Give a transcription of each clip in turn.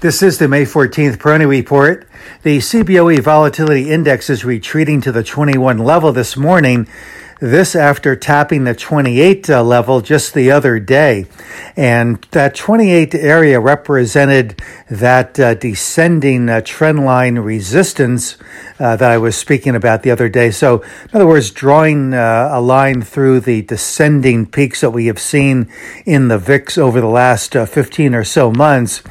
This is the May 14th Peroni Report. The CBOE Volatility Index is retreating to the 21 level this morning. This after tapping the 28 uh, level just the other day. And that 28 area represented that uh, descending uh, trend line resistance uh, that I was speaking about the other day. So, in other words, drawing uh, a line through the descending peaks that we have seen in the VIX over the last uh, 15 or so months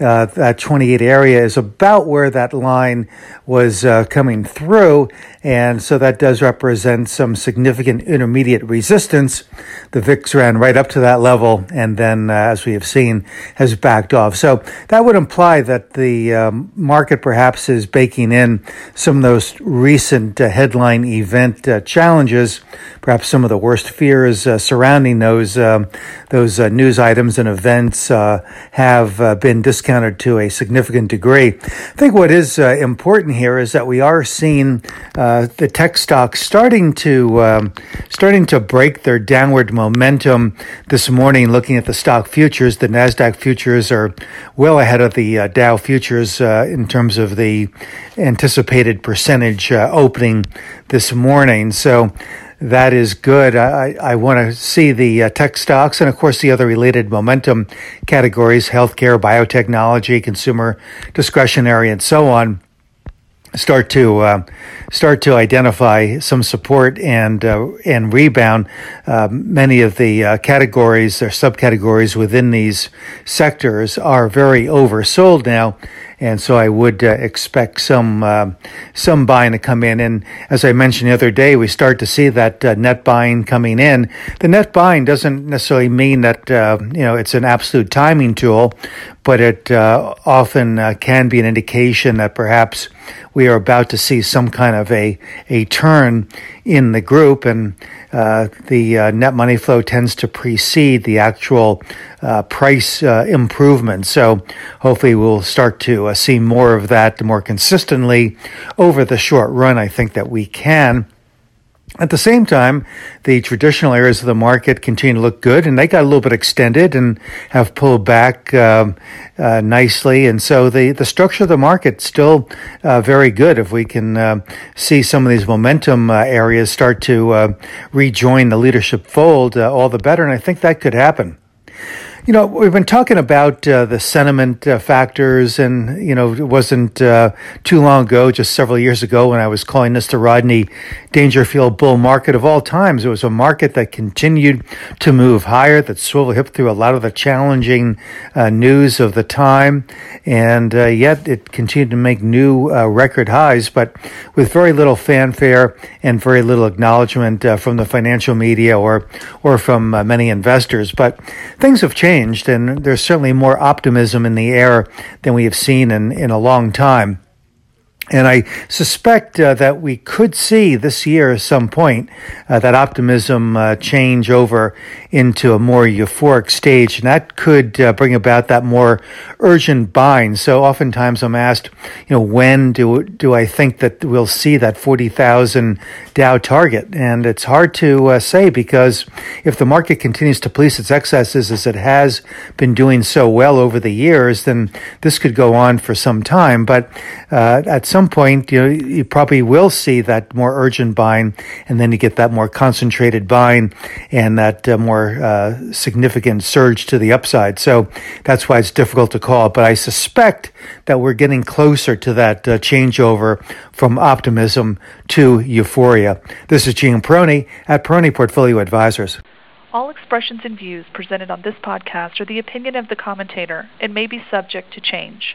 uh, that 28 area is about where that line was uh, coming through. And so that does represent some significant intermediate resistance. The VIX ran right up to that level and then, uh, as we have seen, has backed off. So that would imply that the um, market perhaps is baking in some of those recent uh, headline event uh, challenges, perhaps some of the worst fears uh, surrounding those, um, those news items and events have been discounted discounted to a significant degree. I think what is uh, important here is that we are seeing uh, the tech stocks starting to um, starting to break their downward momentum this morning. Looking at the stock futures, the Nasdaq futures are well ahead of the uh, Dow futures uh, in terms of the anticipated percentage uh, opening this morning. So that is good. I, I want to see the uh, tech stocks and, of course, the other related momentum categories healthcare, biotechnology, consumer discretionary, and so on start to uh, start to identify some support and uh, and rebound. Uh, many of the uh, categories or subcategories within these sectors are very oversold now, and so I would uh, expect some uh, some buying to come in. And as I mentioned the other day, we start to see that net buying coming in. The net buying doesn't necessarily mean that you know it's an absolute timing tool, but it often can be an indication that perhaps we are about to see some kind of a, a turn in the group, and uh, the uh, net money flow tends to precede the actual uh, price uh, improvement. So hopefully we'll start to uh, see more of that more consistently over the short run. I think that we can. At the same time, the traditional areas of the market continue to look good, and they got a little bit extended and have pulled back um, uh, nicely. And so the, the structure of the market still uh, very good. If we can uh, see some of these momentum uh, areas start to uh, rejoin the leadership fold, uh, all the better. And I think that could happen. You know, we've been talking about uh, the sentiment uh, factors, and you know, it wasn't uh, too long ago, just several years ago, when I was calling this the Rodney Dangerfield bull market of all times. It was a market that continued to move higher, that swivel hip through a lot of the challenging uh, news of the time, and uh, yet it continued to make new uh, record highs, but with very little fanfare and very little acknowledgement from the financial media or or from many investors. But things have changed changed, and there's certainly more optimism in the air than we have seen in, in a long time. And I suspect uh, that we could see this year at some point uh, that optimism uh, change over into a more euphoric stage. And that could uh, bring about that more urgent buying. So oftentimes I'm asked, you know, when do, do I think that we'll see that 40,000 Dow target? And it's hard to uh, say because if the market continues to police its excesses as it has been doing so well over the years, then this could go on for some time. But uh, at some some point, you know, you probably will see that more urgent buying, and then you get that more concentrated buying and that uh, more uh, significant surge to the upside. So that's why it's difficult to call. But I suspect that we're getting closer to that uh, changeover from optimism to euphoria. This is Gene Peroni at Peroni Portfolio Advisors. All expressions and views presented on this podcast are the opinion of the commentator and may be subject to change.